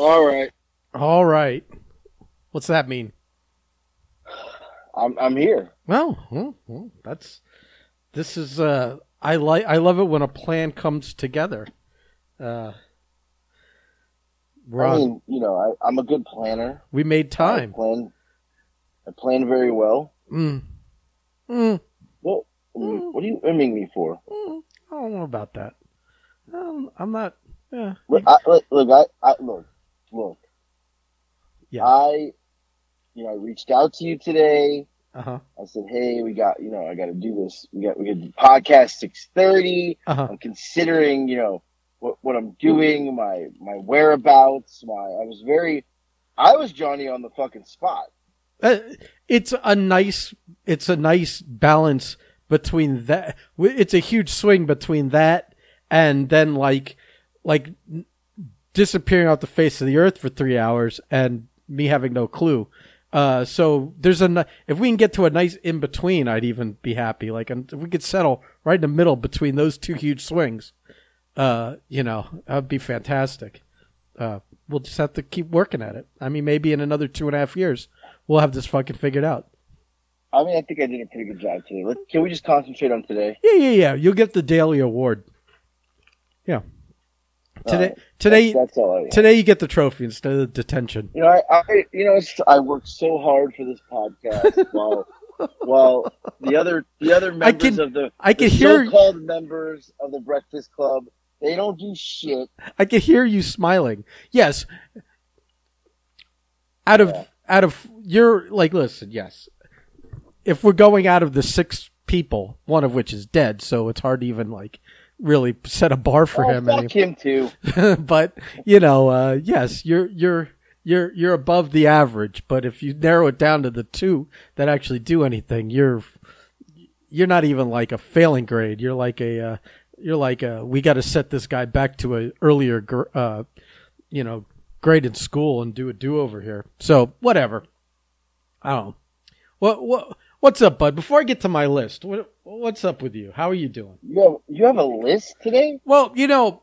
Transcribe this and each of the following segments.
All right, All right. What's that mean? I'm I'm here. Well, well, well, that's this is uh I like I love it when a plan comes together. Uh I Ron, mean, you know, I, I'm a good planner. we made time. I plan. I plan very well. Mm. Mm. What? Mm. What are you aiming me for? Mm. I don't know about that. Um, I'm not. Yeah. Look, I, look, look, I, I look, look. Yeah. I, you know, I reached out to you today. Uh huh. I said, hey, we got, you know, I got to do this. We got, we got the podcast six thirty. Uh huh. I'm considering, you know, what what I'm doing, my my whereabouts. My I was very, I was Johnny on the fucking spot. Uh, it's a nice. It's a nice balance between that. It's a huge swing between that and then like, like disappearing off the face of the earth for three hours and me having no clue. Uh, so there's a if we can get to a nice in between, I'd even be happy. Like and if we could settle right in the middle between those two huge swings, uh, you know, that'd be fantastic. Uh, we'll just have to keep working at it. I mean, maybe in another two and a half years, we'll have this fucking figured out. I mean, I think I did a pretty good job today. Let, can we just concentrate on today? Yeah, yeah, yeah. You'll get the daily award. Yeah. Today, Alright. today, That's, that's all I today, you get the trophy instead of the detention. You know, I, I you know, it's, I worked so hard for this podcast while while the other the other members can- of the I can the hear, so-called members of the Breakfast Club they don't do shit. I can hear you smiling. Yes. Out of, Yeah. out of you're like, listen, yes. If we're going out of the six people, one of which is dead, so it's hard to even like really set a bar for oh, him. fuck him too. but you know, uh, yes, you're you're you're you're above the average. But if you narrow it down to the two that actually do anything, you're you're not even like a failing grade. You're like a uh, you're like a we got to set this guy back to a earlier gr- uh, you know grade in school and do a do over here. So whatever. I don't. know. What what what's up, bud? Before I get to my list, what what's up with you? How are you doing? You have you have a list today? Well, you know,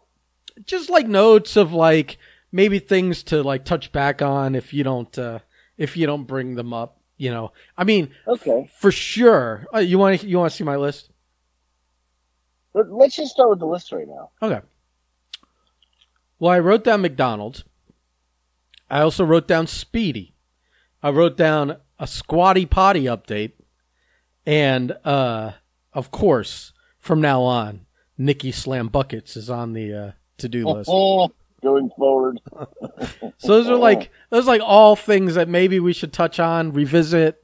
just like notes of like maybe things to like touch back on if you don't uh if you don't bring them up, you know. I mean, Okay. for sure. Uh, you want to you want to see my list? Let, let's just start with the list right now. Okay. Well, I wrote down McDonald's. I also wrote down Speedy. I wrote down a Squatty Potty update, and uh, of course, from now on, Nikki Slam Buckets is on the uh, to do list. Going forward. So those are like those are like all things that maybe we should touch on, revisit,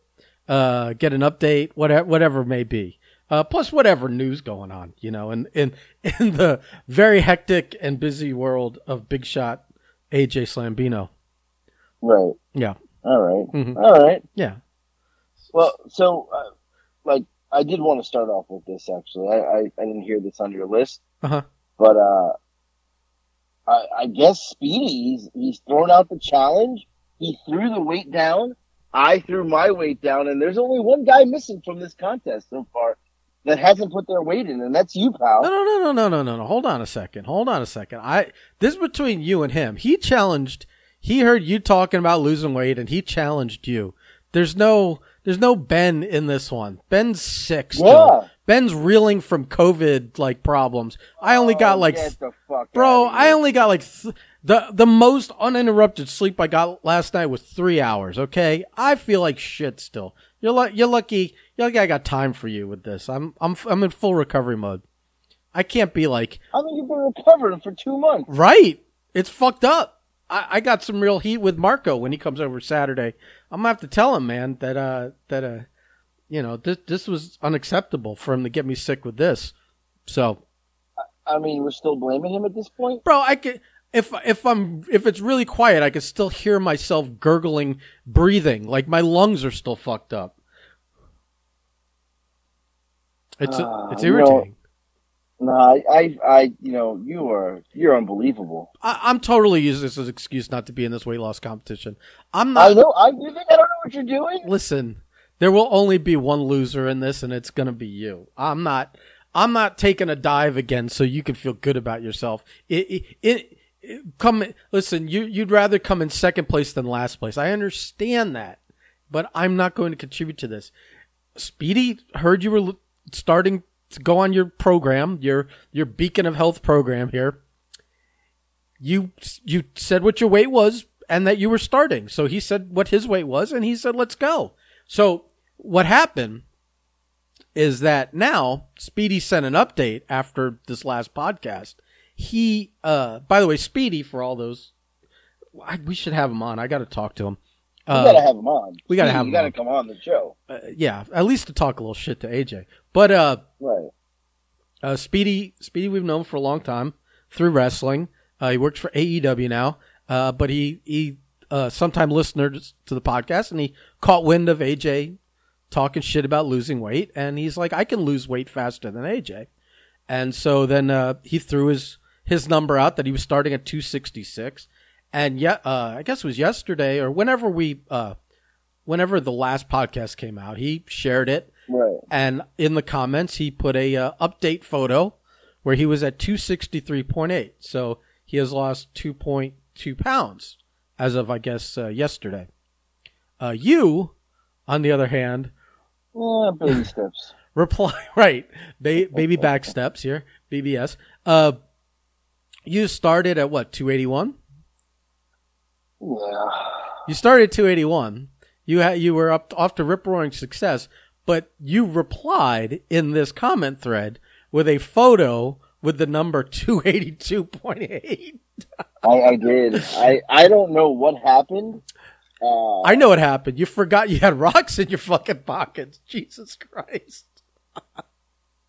uh, get an update, whatever whatever it may be. Uh, plus whatever news going on, you know, in in in the very hectic and busy world of Big Shot AJ Slambino. Right. Yeah. All right. Mhm. All right. Yeah. Well, so uh, like I did want to start off with this actually. I I, I didn't hear this on your list, Uh-huh. but uh, I, I guess Speedy he's he's thrown out the challenge. He threw the weight down. I threw my weight down, and there's only one guy missing from this contest so far that hasn't put their weight in, and that's you, pal. No, no, no, no, no, no, no, no. Hold on a second. Hold on a second. I this is between you and him. He challenged. He heard you talking about losing weight, and he challenged you. There's no, there's no Ben in this one. Ben's sick still. Yeah. Ben's reeling from COVID like problems. I only got Oh, like, the fuck bro, I only got like th- the the most uninterrupted sleep I got last night was three hours. Okay, I feel like shit still. You're you're lucky. You're lucky I got time for you with this. I'm I'm I'm in full recovery mode. I can't be like I mean, you've been recovering for two months. right. It's fucked up. I, I got some real heat with Marco when he comes over Saturday. I'm gonna have to tell him, man, that uh that uh you know this this was unacceptable for him to get me sick with this. So I mean, we're still blaming him at this point. bro i could if if i'm if it's really quiet i could still hear myself gurgling breathing like my lungs are still fucked up it's Ah, it's irritating No, I, I, I, you know, you are, you're unbelievable. I, i'm totally using this as an excuse not to be in this weight loss competition i'm not. I know. I, you think I don't know what you're doing? listen there will only be one loser in this and it's gonna be you i'm not i'm not taking a dive again so you can feel good about yourself it, it, it come listen, you you'd rather come in second place than last place. I understand that, but I'm not going to contribute to this. Speedy heard you were starting go on your program, your your beacon of health program here. You you said what your weight was and that you were starting. So he said what his weight was and he said let's go. So what happened is that now Speedy sent an update after this last podcast. He, uh, by the way, Speedy for all those, I, we should have him on. I got to talk to him. We Uh, gotta have him on. we gotta have You him gotta on. come on the show. uh, yeah, at least to talk a little shit to AJ. But uh, Right. uh, Speedy, Speedy, we've known for a long time through wrestling. Uh, he works for AEW now, uh, but he he uh, sometime listener to the podcast, and he caught wind of AJ talking shit about losing weight, and he's like, I can lose weight faster than AJ, and so then uh, he threw his his number out that he was starting at 266, and yet uh, I guess it was yesterday or whenever we uh, whenever the last podcast came out, he shared it. Right. and in the comments he put a uh, update photo where he was at 263.8 so he has lost 2.2 pounds as of i guess uh, yesterday. Uh, you on the other hand Yeah, baby steps. reply right ba- baby back steps here bbs uh, you started at what 281 Yeah. You started at 281. You had you were up off to rip roaring success, but you replied in this comment thread with a photo with the number 282.8. I, I did. I, I don't know what happened. Uh, I know what happened. You forgot you had rocks in your fucking pockets. Jesus Christ.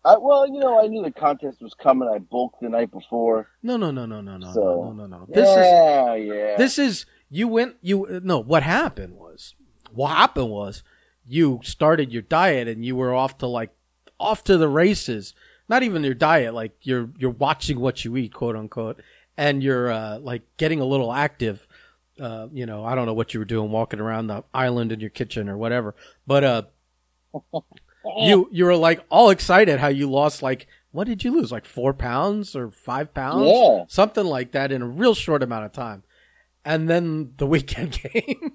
I, well, you know, I knew the contest was coming. I bulked the night before. No, no, no, no, no, no, So, no, no, no. This is yeah, yeah. This is you went you no. What happened was what happened was you started your diet and you were off to like off to the races. Not even your diet, like you're you're watching what you eat, quote unquote, and you're uh, like getting a little active. Uh, you know, I don't know what you were doing, walking around the island in your kitchen or whatever, but uh, you you were like all excited how you lost like what did you lose like four pounds or five pounds Yeah. something like that in a real short amount of time and then the weekend came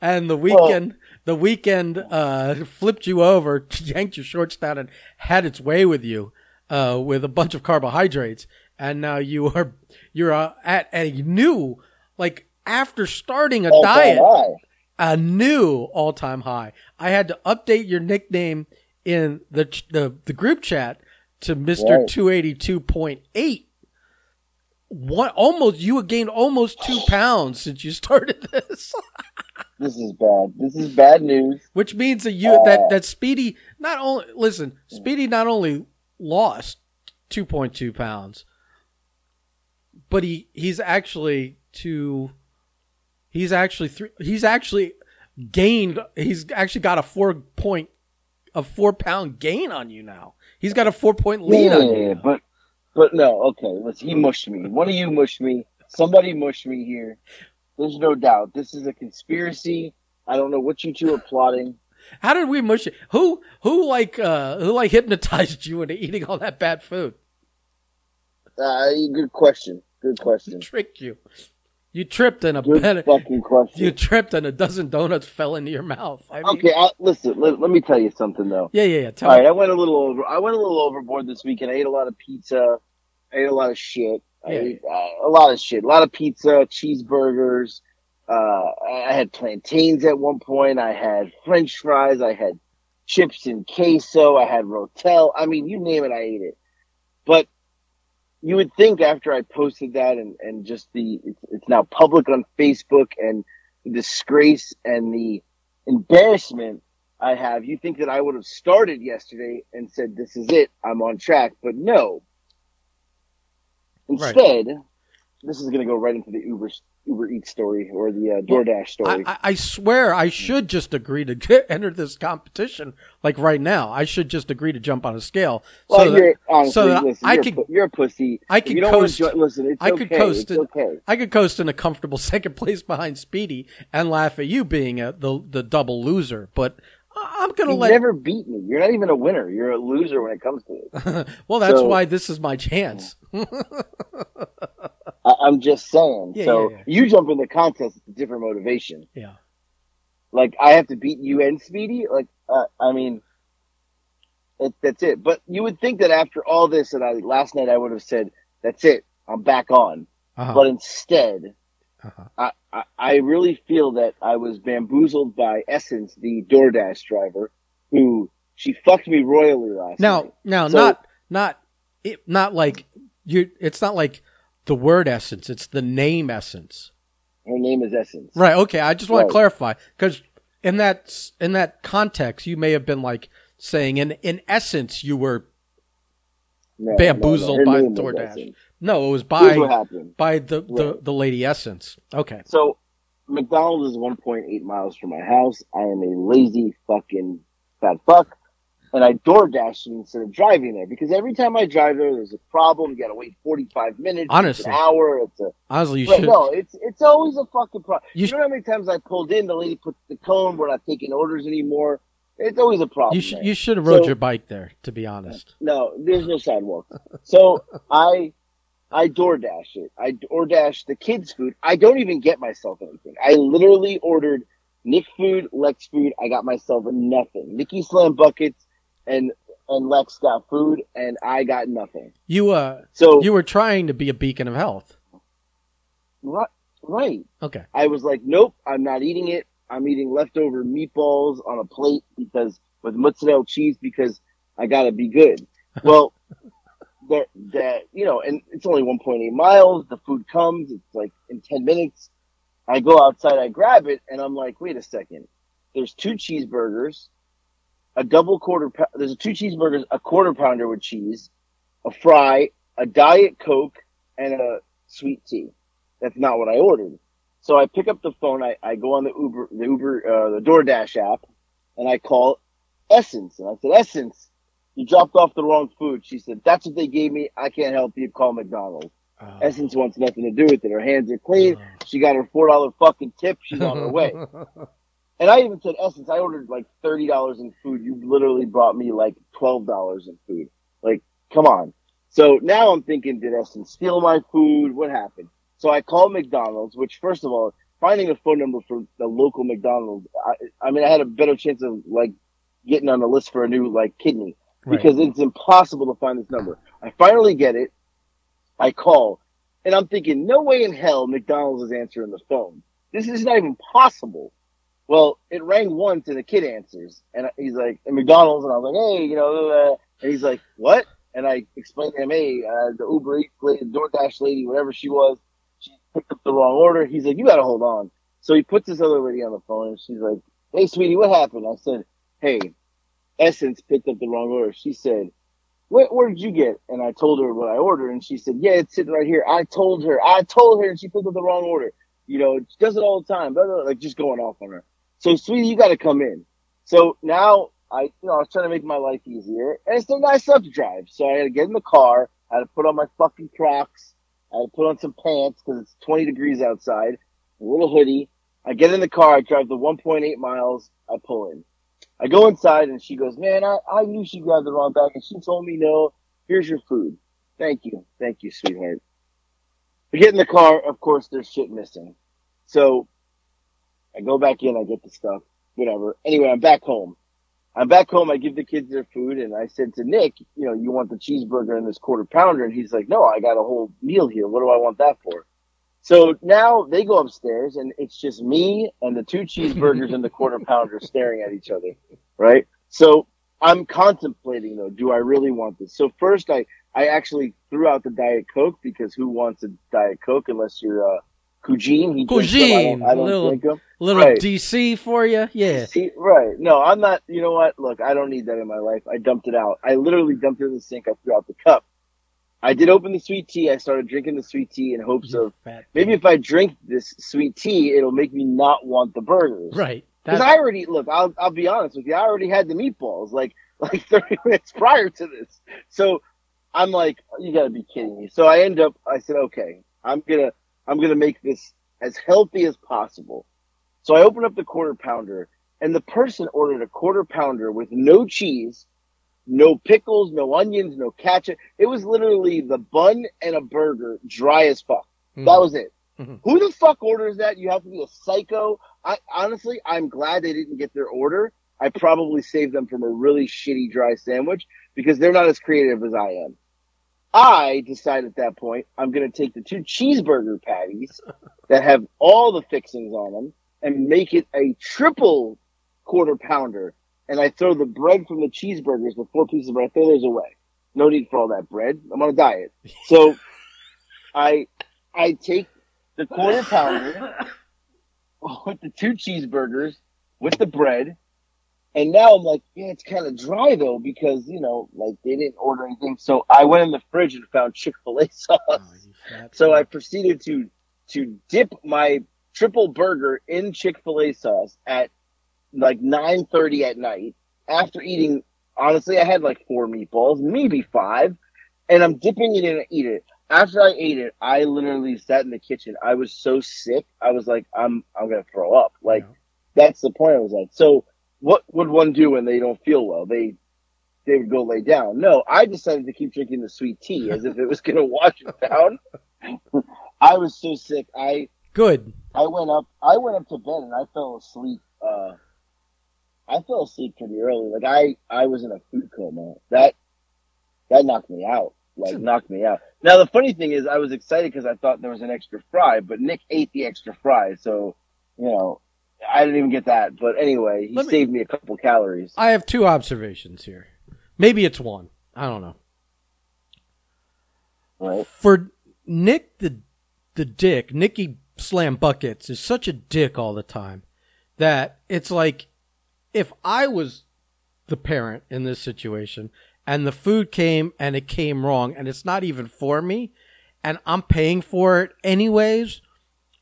and the weekend the weekend uh flipped you over yanked your shorts down and had its way with you uh with a bunch of carbohydrates and now you are you're uh, at a new like after starting a diet high. a new all-time high. I had to update your nickname in the the, the group chat to Mister. Two Eighty Two Point Eight. What almost you have gained almost two pounds since you started this, This is bad. This is bad news. which means that you that uh, that Speedy not only listen Speedy not only lost two point two pounds, but he he's actually two. He's actually three. He's actually gained. He's actually got a four point, a four pound gain on you now. He's got a four point lead yeah, on you. now. but but no. Okay, let's. He mushed me. One of you mushed me. Somebody mushed me here. There's no doubt. This is a conspiracy. I don't know what you two are plotting. How did we mush it? Who who like uh who like hypnotized you into eating all that bad food? Uh, good question. Good question. Tricked you. You tripped and a Good fucking question. you tripped and a dozen donuts fell into your mouth. I mean, Okay, I, listen. Let, let me tell you something though. Yeah, yeah, yeah. Tell All me. right, I went a little over. I went a little overboard this weekend. I ate a lot of pizza. I ate a lot of shit. I Yeah. ate uh, a lot of shit. A lot of pizza, cheeseburgers. Uh, I I had plantains at one point. I had French fries. I had chips and queso. I had rotel. I mean, you name it, I ate it. But you would think after I posted that and, and just the it's, it's now public on Facebook and the disgrace and the embarrassment I have, you think that I would have started yesterday and said, "This is it, I'm on track." But no. Instead, this is going to go right into the Uber Uber Eats story or the uh, DoorDash story. I, I, swear I should just agree to get, enter this competition like right now. I should just agree to jump on a scale so well, that, you're honestly, so that listen, I you're, could- a you're a pussy. I could you don't wanna coast- jo- listen, it's I okay. could coast It's in, okay. I could coast in a comfortable second place behind Speedy and laugh at you being a, the the double loser. But I'm gonna You let. never beat me. You're not even a winner. You're a loser when it comes to it. well, that's why this is my chance. So- why this is my chance. I, I'm just saying. Yeah, so yeah, yeah. you jump in the contest, it's a different motivation. Yeah. Like I have to beat you and Speedy. Like uh, I mean, it, that's it. But you would think that after all this, and I last night I would have said, "That's it, I'm back on." Uh-huh. But instead, uh-huh. I, I I really feel that I was bamboozled by Essence, the DoorDash driver, who she fucked me royally last Now, night. now, So- not, not, it, not like you. It's not like the word essence. It's the name essence. Her name is Essence. Right. Okay. I just want Right. to clarify because in that in that context, you may have been like saying, in in essence, you were No, bamboozled no, no. By DoorDash. No, it was by by the, the Right. the lady essence. Okay. So McDonald's is 1.8 miles from my house. I am a lazy fucking fat fuck. And I door dashed instead of driving there because every time I drive there, there's a problem. You gotta wait 45 minutes. Honestly. An hour. It's a, Honestly, you Right, should. no, it's it's always a fucking problem. You You, know how many times I pulled in, the lady put the cone, we're not taking orders anymore. It's always a problem. You should there. you should have rode So- your bike there. To be honest. No, there's no sidewalk. So I I DoorDash it. I DoorDash the kids' food. I don't even get myself anything. I literally ordered Nick food, Lex food. I got myself nothing. Nicky Slam buckets and and Lex got food and I got nothing. You uh, So you were trying to be a beacon of health. right, right. Okay. I was like, nope, I'm not eating it. I'm eating leftover meatballs on a plate because with mozzarella cheese because I gotta be good. Well, that that you know, and it's only 1.8 miles. The food comes. It's like in 10 minutes. I go outside. I grab it, and I'm like, wait a second. There's two cheeseburgers, a double quarter. There's a two cheeseburgers, a quarter pounder with cheese, a fry, a diet coke, and a sweet tea. That's not what I ordered. So I pick up the phone. I, I go on the Uber, the Uber, uh, the DoorDash app, and I call Essence. And I said, Essence, you dropped off the wrong food. She said, That's what they gave me. I can't help you. Call McDonald's. Uh, Essence wants nothing to do with it. Her hands are clean. She got her four dollar fucking tip. She's on her way. And I even said, Essence, I ordered like thirty dollars in food. You literally brought me like twelve dollars in food. Like, come on. So now I'm thinking, did Essence steal my food? What happened? So I called McDonald's, which first of all, finding a phone number for the local McDonald's, I, I mean, I had a better chance of like getting on the list for a new like kidney Right. because it's impossible to find this number. I finally get it. I call, and I'm thinking, no way in hell McDonald's is answering the phone. This is not even possible. Well, it rang once and the kid answers, and he's like, and McDonald's, and I was like, hey, you know, uh, and he's like, what? And I explained to him, hey, uh, the Uber Eats lady, the DoorDash lady, whatever she was, she picked up the wrong order. He's like, you gotta hold on. So he puts this other lady on the phone, and she's like, hey, sweetie, what happened? I said, hey, Essence picked up the wrong order. She said, what order did you get? And I told her what I ordered, and she said, yeah, it's sitting right here. I told her, I told her, and she picked up the wrong order. You know, she does it all the time, blah, blah, blah, like just going off on her. So, sweetie, you got to come in. So now I, you know, I was trying to make my life easier, and it's still nice stuff to drive. So I had to get in the car. I had to put on my fucking Crocs. I had to put on some pants because it's 20 degrees outside. A little hoodie. I get in the car. I drive the 1.8 miles. I pull in. I go inside, and she goes, "Man, I, I knew she grabbed the wrong bag, and she told me no. Here's your food. Thank you, thank you, sweetheart." We get in the car. Of course, there's shit missing. So I go back in. I get the stuff. Whatever. Anyway, I'm back home. I'm back home. I give the kids their food, and I said to Nick, "You know, you want the cheeseburger and this quarter pounder?" And he's like, "No, I got a whole meal here. What do I want that for?" So now they go upstairs, and it's just me and the two cheeseburgers and the quarter pounder staring at each other, right? So I'm contemplating though, do I really want this? So first, I I actually threw out the diet coke because who wants a diet coke unless you're uh, Cougine? He. I don't, I don't Little- drink them. Little Right. DC for you, yeah. See, right. No, I'm not. You know what? Look, I don't need that in my life. I dumped it out. I literally dumped it in the sink. I threw out the cup. I did open the sweet tea. I started drinking the sweet tea in hopes You of maybe if I drink this sweet tea, it'll make me not want the burgers. right. Because I already look. I'll I'll be honest with you. I already had the meatballs like like 30 minutes prior to this. So I'm like, you got to be kidding me. So I end up. I said, okay, I'm gonna I'm gonna make this as healthy as possible. So I open up the quarter pounder, and the person ordered a quarter pounder with no cheese, no pickles, no onions, no ketchup. It was literally the bun and a burger, dry as fuck. Mhm. That was it. Mhm. Who the fuck orders that? You have to be a psycho. I honestly, I'm glad they didn't get their order. I probably saved them from a really shitty dry sandwich because they're not as creative as I am. I decide at that point I'm going to take the two cheeseburger patties that have all the fixings on them and make it a triple quarter pounder. And I throw the bread from the cheeseburgers, the four pieces of bread, I throw those away. No need for all that bread. I'm on a diet. So I I take the quarter pounder with the two cheeseburgers with the bread. And now I'm like, yeah, it's kind of dry though because you know, like they didn't order anything. So I went in the fridge and found Chick Fil A sauce. Oh, So I proceeded to to dip my triple burger in Chick Fil A sauce at like nine thirty at night after eating. Honestly, I had like four meatballs, maybe five, and I'm dipping it in and eat it. After I ate it, I literally sat in the kitchen. I was so sick. I was like, I'm I'm gonna throw up. Like Yeah. that's the point I was at. So what would one do when they don't feel well? They they would go lay down. No, I decided to keep drinking the sweet tea as if it was gonna wash it down. I was so sick. I good. I went up I went up to bed and I fell asleep uh I fell asleep pretty early. Like I I was in a food coma. That that knocked me out. Like hmm. knocked me out. Now the funny thing is I was excited because I thought there was an extra fry, but Nick ate the extra fry, so you know I didn't even get that. But anyway, he Let me- saved me a couple calories. I have two observations here. Maybe it's one. I don't know. Right? For Nick the the dick, Nicky Slam Buckets is such a dick all the time that it's like if I was the parent in this situation and the food came and it came wrong and it's not even for me and I'm paying for it anyways,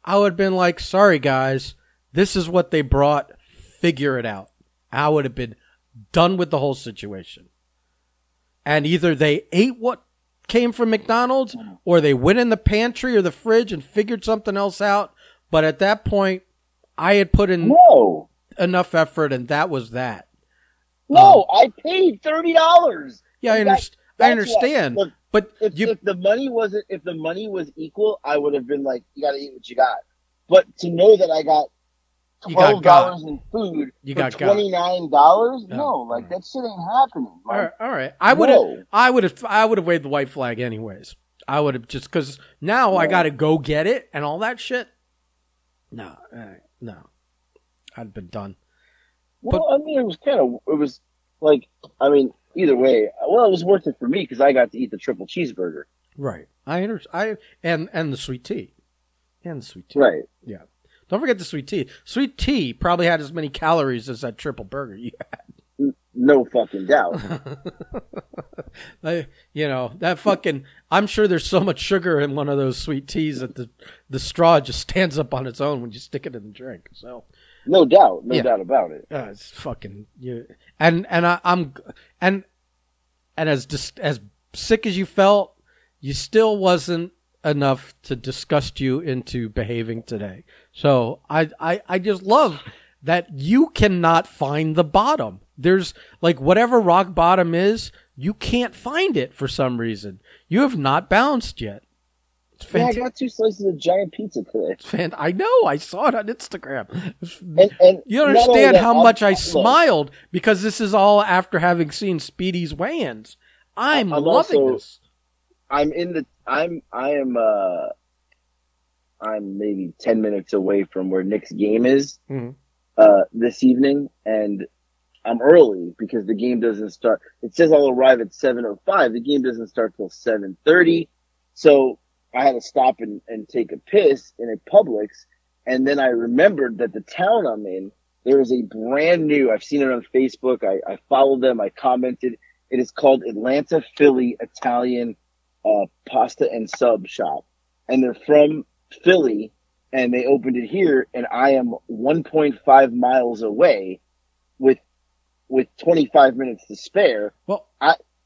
I would have been like, sorry guys, this is what they brought, figure it out. I would have been done with the whole situation. And either they ate what came from McDonald's or they went in the pantry or the fridge and figured something else out. But at that point, I had put in No. Enough effort and that was that. No, um, I paid thirty dollars. Yeah, I, That- underst- I understand. look, but if, you, if the money wasn't if the money was equal, I would have been like, you got to eat what you got. But to know that I got twelve dollars in food You for twenty nine dollars, no, like that shit ain't happening. Like, right, all right. I would have. I would have, I would have waved the white flag anyways. I would have just because now I got to go get it and all that shit. No, no, I'd been done. Well, I mean, it was kind of it was like I mean, either way, well, it was worth it for me because I got to eat the triple cheeseburger. Right. I under, I and and the sweet tea, and the sweet tea. Right. Yeah. Don't forget the sweet tea. Sweet tea probably had as many calories as that triple burger you had. No fucking doubt. I, you know that fucking. I'm sure there's so much sugar in one of those sweet teas that the the straw just stands up on its own when you stick it in the drink. So No doubt. No Yeah. doubt about it. uh, it's fucking you. And and I, I'm and and as dis, as sick as you felt, you still wasn't enough to disgust you into behaving today. So I I I just love that you cannot find the bottom. There's like whatever rock bottom is, you can't find it for some reason. You have not bounced yet. Yeah, I got two slices of giant pizza today. Fan- I know. I saw it on Instagram. And, and You understand that, how I'm- much I smiled because this is all after having seen Speedy's weigh-ins. I'm, I'm loving also- this. I'm in the. I'm. I am. uh I'm maybe ten minutes away from where Nick's game is Mhm. uh this evening, and I'm early because the game doesn't start. It says I'll arrive at seven oh five. The game doesn't start till seven thirty, so I had to stop and, and take a piss in a Publix, and then I remembered that the town I'm in there is a brand new. I've seen it on Facebook. I, I followed them. I commented. It is called Atlanta Philly Italian uh, Pasta and Sub Shop, and they're from Philly, and they opened it here, and I am 1.5 miles away, with with 25 minutes to spare. Well,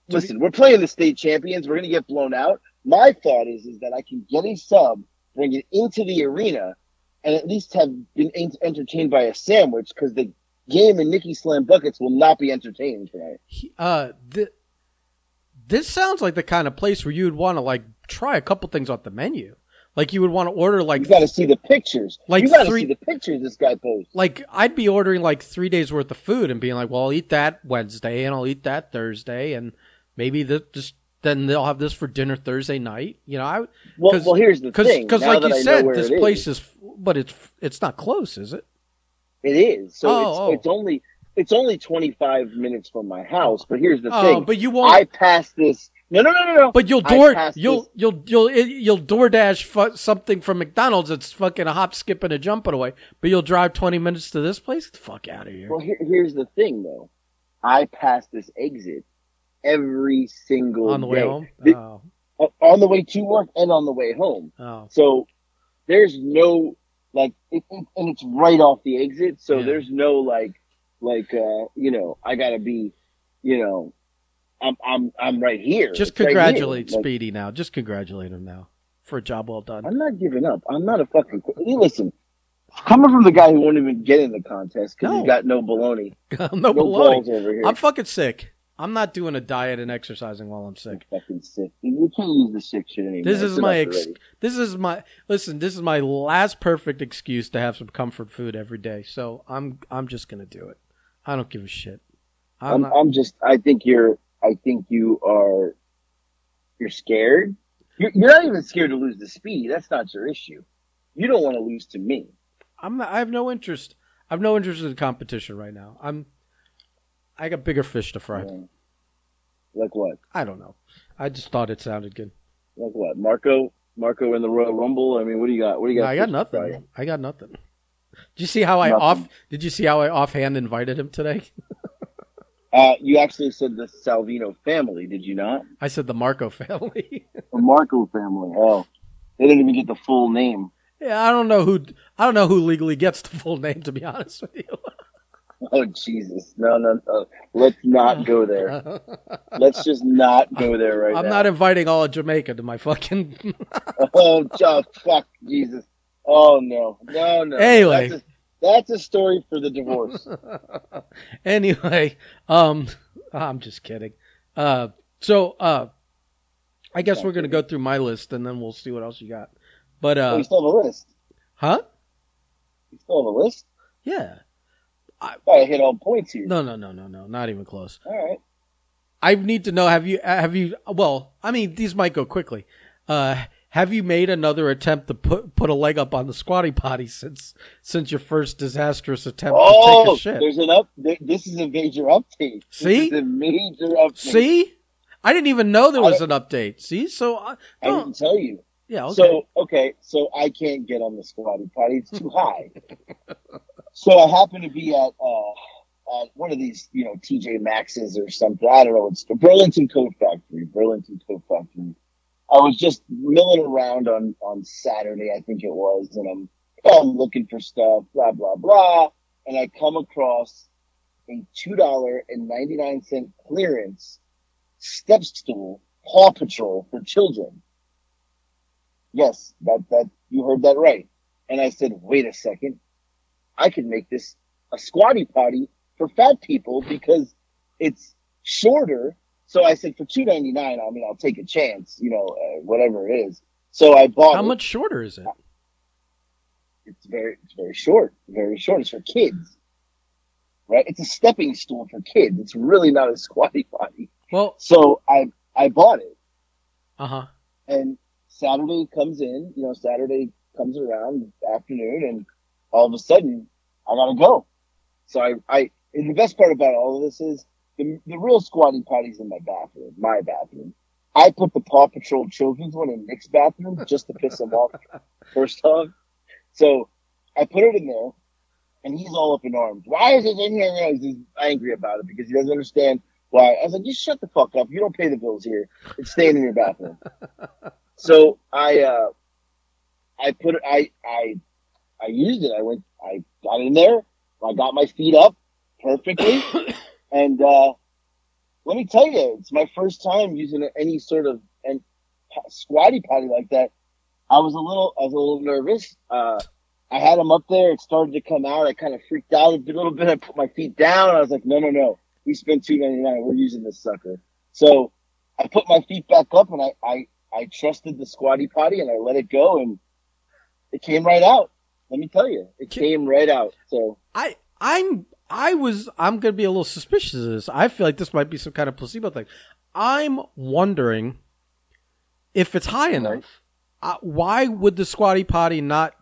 Listen, we're playing the state champions. We're gonna get blown out. My thought is is that I can get a sub, bring it into the arena, and at least have been en- entertained by a sandwich because the game in Nicky Slam buckets will not be entertaining tonight. uh, th- this sounds like the kind of place where you'd want to like try a couple things off the menu. Like you would want to order like You got to see the pictures. Like you got to see the pictures this guy posts. like I'd be ordering like three days worth of food and being like, well, I'll eat that Wednesday and I'll eat that Thursday and maybe the, just then they'll have this for dinner Thursday night. You know, I Well, 'cause- well, here's the because thing. because like you I said, this place is, is, but it's it's not close, is it? it is. So Oh, it's oh. it's only it's only 25 minutes from my house. But here's the Oh, thing. but you won't. I passed this. No, no, no, no, no. but you'll door passed you'll this- you'll you'll you'll DoorDash fu- something from McDonald's. It's fucking a hop, skip, and a jumping away. But you'll drive twenty minutes to this place. Get the fuck out of here. Well, here, here's the thing, though. I pass this exit every single On the way home. Oh, uh, on the way to work and on the way home. oh. So there's no like, it, it- and it's right off the exit. So Yeah. there's no like, like uh, you know, I gotta be, you know, I'm I'm I'm right here. Just It's right here. congratulate Like, Speedy now. Just congratulate him now for a job well done. I'm not giving up. I'm not a fucking. Listen, coming from the guy who won't even get in the contest because No. he's got no baloney, no no baloney. balls over here. I'm fucking sick. I'm not doing a diet and exercising while I'm sick. I'm fucking sick. You can't use the sick shit anymore. This is my ex- this is my listen. This is my last perfect excuse to have some comfort food every day. So I'm I'm just gonna do it. I don't give a shit. I'm I'm, not, I'm just. I think you're. I think you are. You're scared. You're, you're not even scared to lose the speed. That's not your issue. You don't want to lose to me. I'm not, I have no interest. I have no interest in competition right now. I'm. I got bigger fish to fry. Yeah. Like what? I don't know. I just thought it sounded good. Like what? Marco. Marco in the Royal Rumble. I mean, what do you got? What do you No, got? I got nothing. I got nothing. Did you see how I off? Did you see how I offhand invited him today? Uh, you actually said the Salvino family, did you not? I said the Marco family. The Marco family. Oh, they didn't even get the full name. yeah, I don't know who. I don't know who legally gets the full name. To be honest with you. Oh Jesus! No, no, no. Let's not go there. Let's just not go there right I'm now. not inviting all of Jamaica to my fucking. Oh, oh, fuck, Jesus! Oh no, no, no. Anyway. that's a, that's a story for the divorce. anyway, um, I'm just kidding. Uh, so uh, I guess we're gonna go through my list and then we'll see what else you got. But oh, uh, you still have a list. huh? You still have a list. Yeah. Oh, I hit all points here. No, no, no, no, no. Not even close. All right. I need to know. Have you? Have you? Well, I mean, these might go quickly. Uh, have you made another attempt to put put a leg up on the squatty potty since since your first disastrous attempt to take Oh, a shit? there's an up. th- This is a major update. See? this is a major update. See, I didn't even know there was an update. See, so I, I oh, didn't tell you. yeah, okay. So okay, so I can't get on the squatty potty; it's too high. so I happen to be at uh, at one of these, you know, TJ Maxx's or something. I don't know. It's Burlington Coat Factory. Burlington Coat Factory. I was just milling around on on Saturday, I think it was, and I'm I'm looking for stuff, blah blah blah, and I come across a two dollar and ninety nine cent clearance step stool Paw Patrol for children. Yes, that that you heard that right. And I said, wait a second, I could make this a squatty potty for fat people because it's shorter. So I said for two ninety nine, I mean I'll take a chance, you know, uh, whatever it is. So I bought how it. much shorter is it? It's very it's very short, very short. It's for kids, right? It's a stepping stool for kids. It's really not a squatty potty. Well, So I I bought it. uh huh. and Saturday comes in, you know, Saturday comes around afternoon and all of a sudden I gotta go. So I, I, and the best part about all of this is the, the real squatty potty's in my bathroom, my bathroom. I put the Paw Patrol children's one in Nick's bathroom just to piss him off first off. So I put it in there and he's all up in arms. Why is it in here? He's angry about it because he doesn't understand why. I was like, just shut the fuck up. You don't pay the bills here. It's staying in your bathroom. So I, uh, I put it, I, I, I used it. I went, I got in there. I got my feet up perfectly. and, uh, let me tell you, it's my first time using any sort of and squatty potty like that. I was a little, I was a little nervous. Uh, I had them up there. It started to come out. I kind of freaked out a little bit. I put my feet down. I was like, no, no, no. We spent two ninety nine. We're using this sucker. So I put my feet back up and I, I, I trusted the squatty potty and I let it go and it came right out. Let me tell you, it came right out. So I I'm I was I'm gonna be a little suspicious of this. I feel like this might be some kind of placebo thing. I'm wondering if it's high enough. Uh, why would the squatty potty not?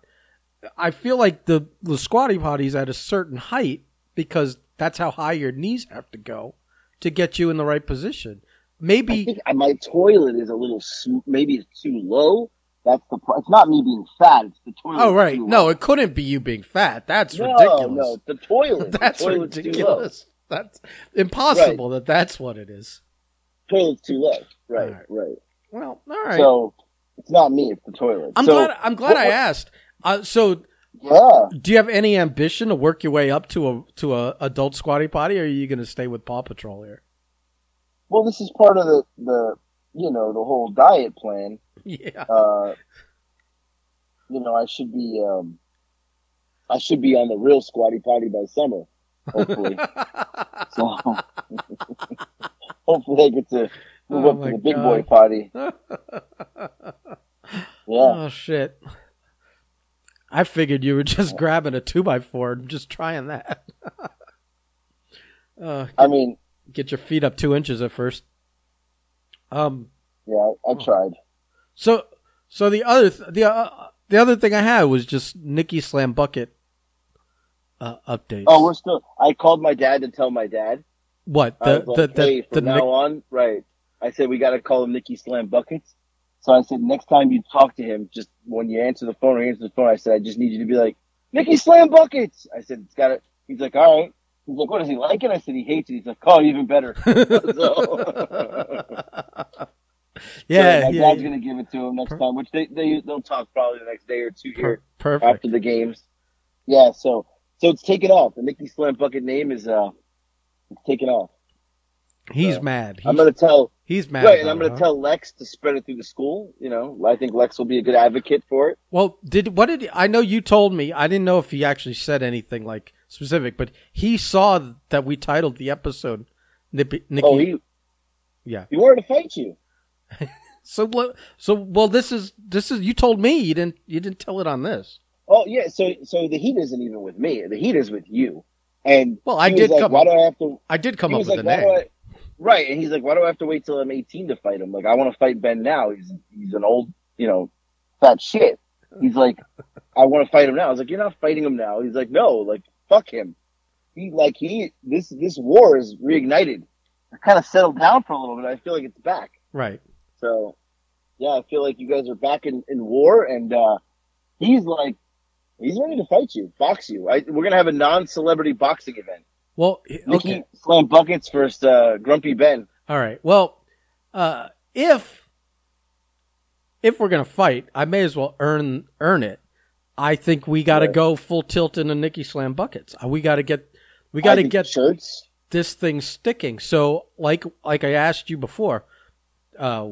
I feel like the the squatty potty's at a certain height because that's how high your knees have to go to get you in the right position. I Maybe think my toilet is a little maybe it's too low. That's the. Pro- it's not me being fat. It's the toilet. oh right, no, it couldn't be you being fat. That's no, ridiculous. no, the toilet. That's the ridiculous. That's impossible that that's what it is. Toilet's too low. Right, Alright. right. Well, all right. So it's not me. It's the toilet. I'm so, glad. I'm glad what- I asked. Uh, so, Yeah. do you have any ambition to work your way up to a to a adult squatty potty, or are you going to stay with Paw Patrol here? Well, this is part of the the you know the whole diet plan. Yeah. Uh, you know, I should be um, I should be on the real squatty potty by summer. Hopefully, so hopefully I get to move Oh up to the big God. boy potty. Yeah. Oh shit! I figured you were just grabbing a two by four and just trying that. uh, I mean, get your feet up two inches at first. Um. yeah, I, I tried. So, so the other th- the uh, the other thing I had was just Nikki Slam bucket uh, updates. Oh, we're still. I called my dad to tell my dad. what the the like, the, hey, the, from now Nick- on, right? I said we got to call him Nicky Slam Buckets. So I said next time you talk to him, just when you answer the phone or he answers the phone, I said I just need you to be like Nicky Slam Buckets. I said it's got to. He's like, all right. He's like, what does he like it? I said he hates it. He's like, oh, even better. So, yeah, so my yeah, dad's yeah. gonna give it to him next Per- time, which they they they'll talk probably the next day or two here Per- after the games. Yeah, so so it's taken off. The Nicky Slam Bucket name is uh, it's taken off. He's so, mad. He's, I'm gonna tell he's mad. right, and I'm gonna huh? tell Lex to spread it through the school. You know, I think Lex will be a good advocate for it. Well, did what did I know? You told me. I didn't know if he actually said anything like specific, but he saw that we titled the episode Nippy, Nikki. Oh, he yeah. he wanted to fight you. So what? So well, this is this is. You told me you didn't you didn't tell it on this. Oh yeah, so so the heat isn't even with me. The heat is with you. And Well, I did like, come Why up- do I have to? I did come up with like, a name. I? Right, and he's like, why do I have to wait till I'm 18 to fight him? Like, I want to fight Ben now. He's he's an old, you know, fat shit. He's like, I want to fight him now. I was like, you're not fighting him now. He's like, no, like fuck him. He like he this this war is reignited. I kind of settled down for a little bit. I feel like it's back. Right. So, yeah, I feel like you guys are back in, in war, and uh, he's like, he's ready to fight you, box you. I, we're gonna have a non-celebrity boxing event. Well, Nikki okay. slam buckets versus uh, Grumpy Ben. All right. Well, uh, if if we're gonna fight, I may as well earn earn it. I think we got to Right. go full tilt into Nikki Slam buckets. Uh, We got to get we got to get shirts. this thing sticking. So, like like I asked you before, uh,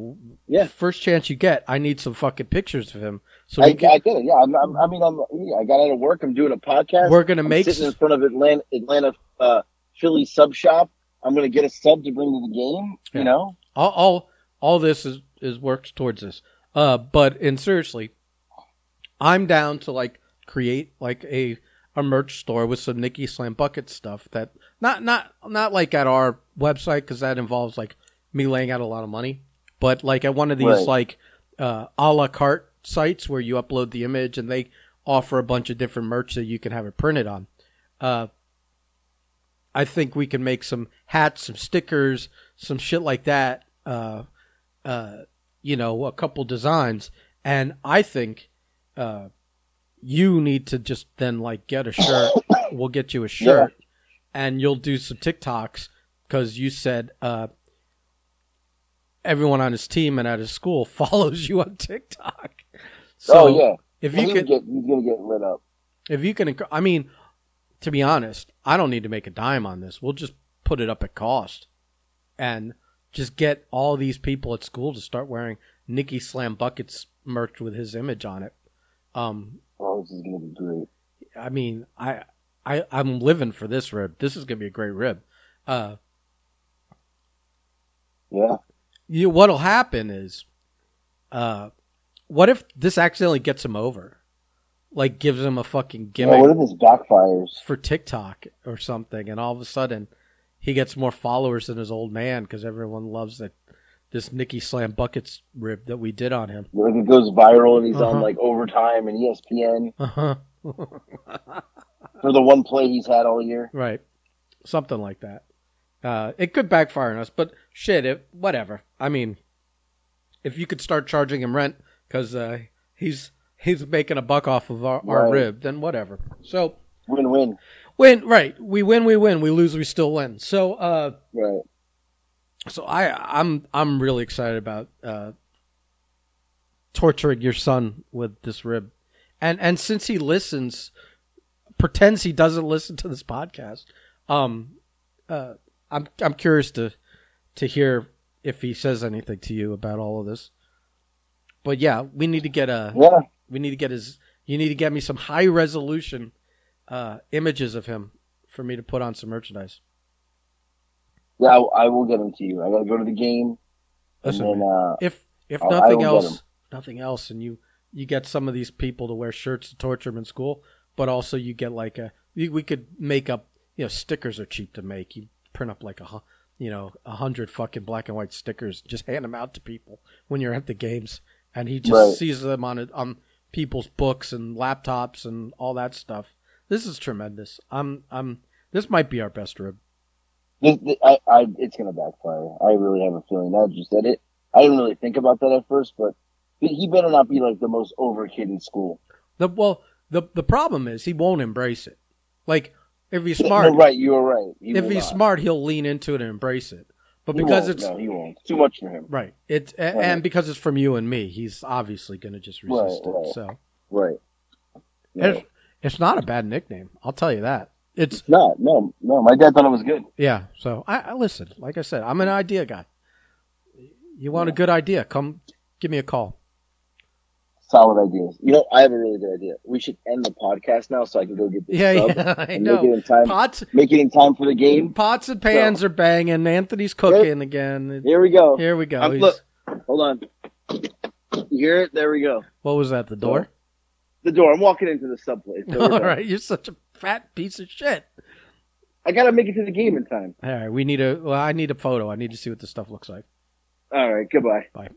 Yeah. first chance you get, I need some fucking pictures of him. So I, can, I get it. Yeah, I'm, I'm, I mean, I'm, yeah, I got out of work. I'm doing a podcast. we're gonna I'm make sitting in front of Atlanta, Atlanta uh, Philly sub shop. I'm gonna get a sub to bring to the game. Yeah. You know, all, all all this is is works towards this. Uh, but and seriously, I'm down to like create like a a merch store with some Nikki Slam bucket stuff that not not not like at our website because that involves like me laying out a lot of money, but like at one of these Right. like uh, a la carte sites where you upload the image and they offer a bunch of different merch that you can have it printed on. Uh, I think we can make some hats, some stickers, some shit like that. Uh, uh, you know, a couple designs, and I think uh, you need to just then like get a shirt. we'll get you a shirt, and you'll do some TikToks because you said uh, everyone on his team and at his school follows you on TikTok. So oh yeah, if you gonna get, he's gonna get lit up. if you can, I mean, to be honest, I don't need to make a dime on this. We'll just put it up at cost and just get all these people at school to start wearing Nicky Slam Buckets merch with his image on it. Um, Oh, this is gonna be great. I mean, I, I, I'm living for this rib. This is gonna be a great rib. Uh, Yeah. You, what'll happen is, uh, what if this accidentally gets him over? like gives him a fucking Yeah, gimmick what if this backfires? for TikTok or something, and all of a sudden he gets more followers than his old man because everyone loves that this Nicky Slam buckets rib that we did on him. Like it goes viral and he's Uh-huh. on like overtime and ESPN Uh huh. for the one play he's had all year. Right. Something like that. Uh, it could backfire on us, but shit, it, whatever. I mean, if you could start charging him rent because uh, he's he's making a buck off of our, our rib, then whatever. So Win win. win, right? We win, we win. We lose, we still win. So uh, Right. so I I'm I'm really excited about uh, torturing your son with this rib, and and since he listens, pretends he doesn't listen to this podcast. Um, uh, I'm I'm curious to to hear if he says anything to you about all of this. But yeah, we need to get a Yeah. we need to get his. You need to get me some high resolution uh, images of him for me to put on some merchandise. Yeah, I, I will get them to you. I got to go to the game. Listen, then, uh, if if I'll- nothing else, nothing else, and you you get some of these people to wear shirts to torture them in school, but also you get like a we we could make up you know stickers are cheap to make. You print up like a you know a hundred fucking black and white stickers, just hand them out to people when you're at the games, and he just Right. sees them on on people's books and laptops and all that stuff. This is tremendous. I'm I'm this might be our best rib. this, I, I, it's going to backfire. I really have a feeling. Now that you said it, I didn't really think about that at first, but he- he better not be like the most over kid in school. The well the the problem is he won't embrace it. Like if he's smart, right, You're right. He if he's not. smart, he'll lean into it and embrace it. But He because it's no, he won't. It's too much for him. right, it's a- Right. and because it's from you and me, he's obviously going to just Right, resist it. right. So Right. it's, it's not a bad nickname. I'll tell you that. It's It's not. No, no. My dad thought it was good. yeah. So I, I listen. Like I said, I'm an idea guy. You want a good idea? Come give me a call. Solid ideas. You know, I have a really good idea. We should end the podcast now so I can go get this Yeah, yeah. I and know. make it in time. Pots, Make it in time for the game. pots and pans are banging. Anthony's cooking again. Here we go. Here we go. I'm- He's- look. Hold on. You hear it? There we go. what was that? The door? The door. I'm walking into the sub place. So we're All done. right, you're such a fat piece of shit. I gotta make it to the game in time. All right, we need a. Well, I need a photo. I need to see what this stuff looks like. All right. Goodbye. Bye.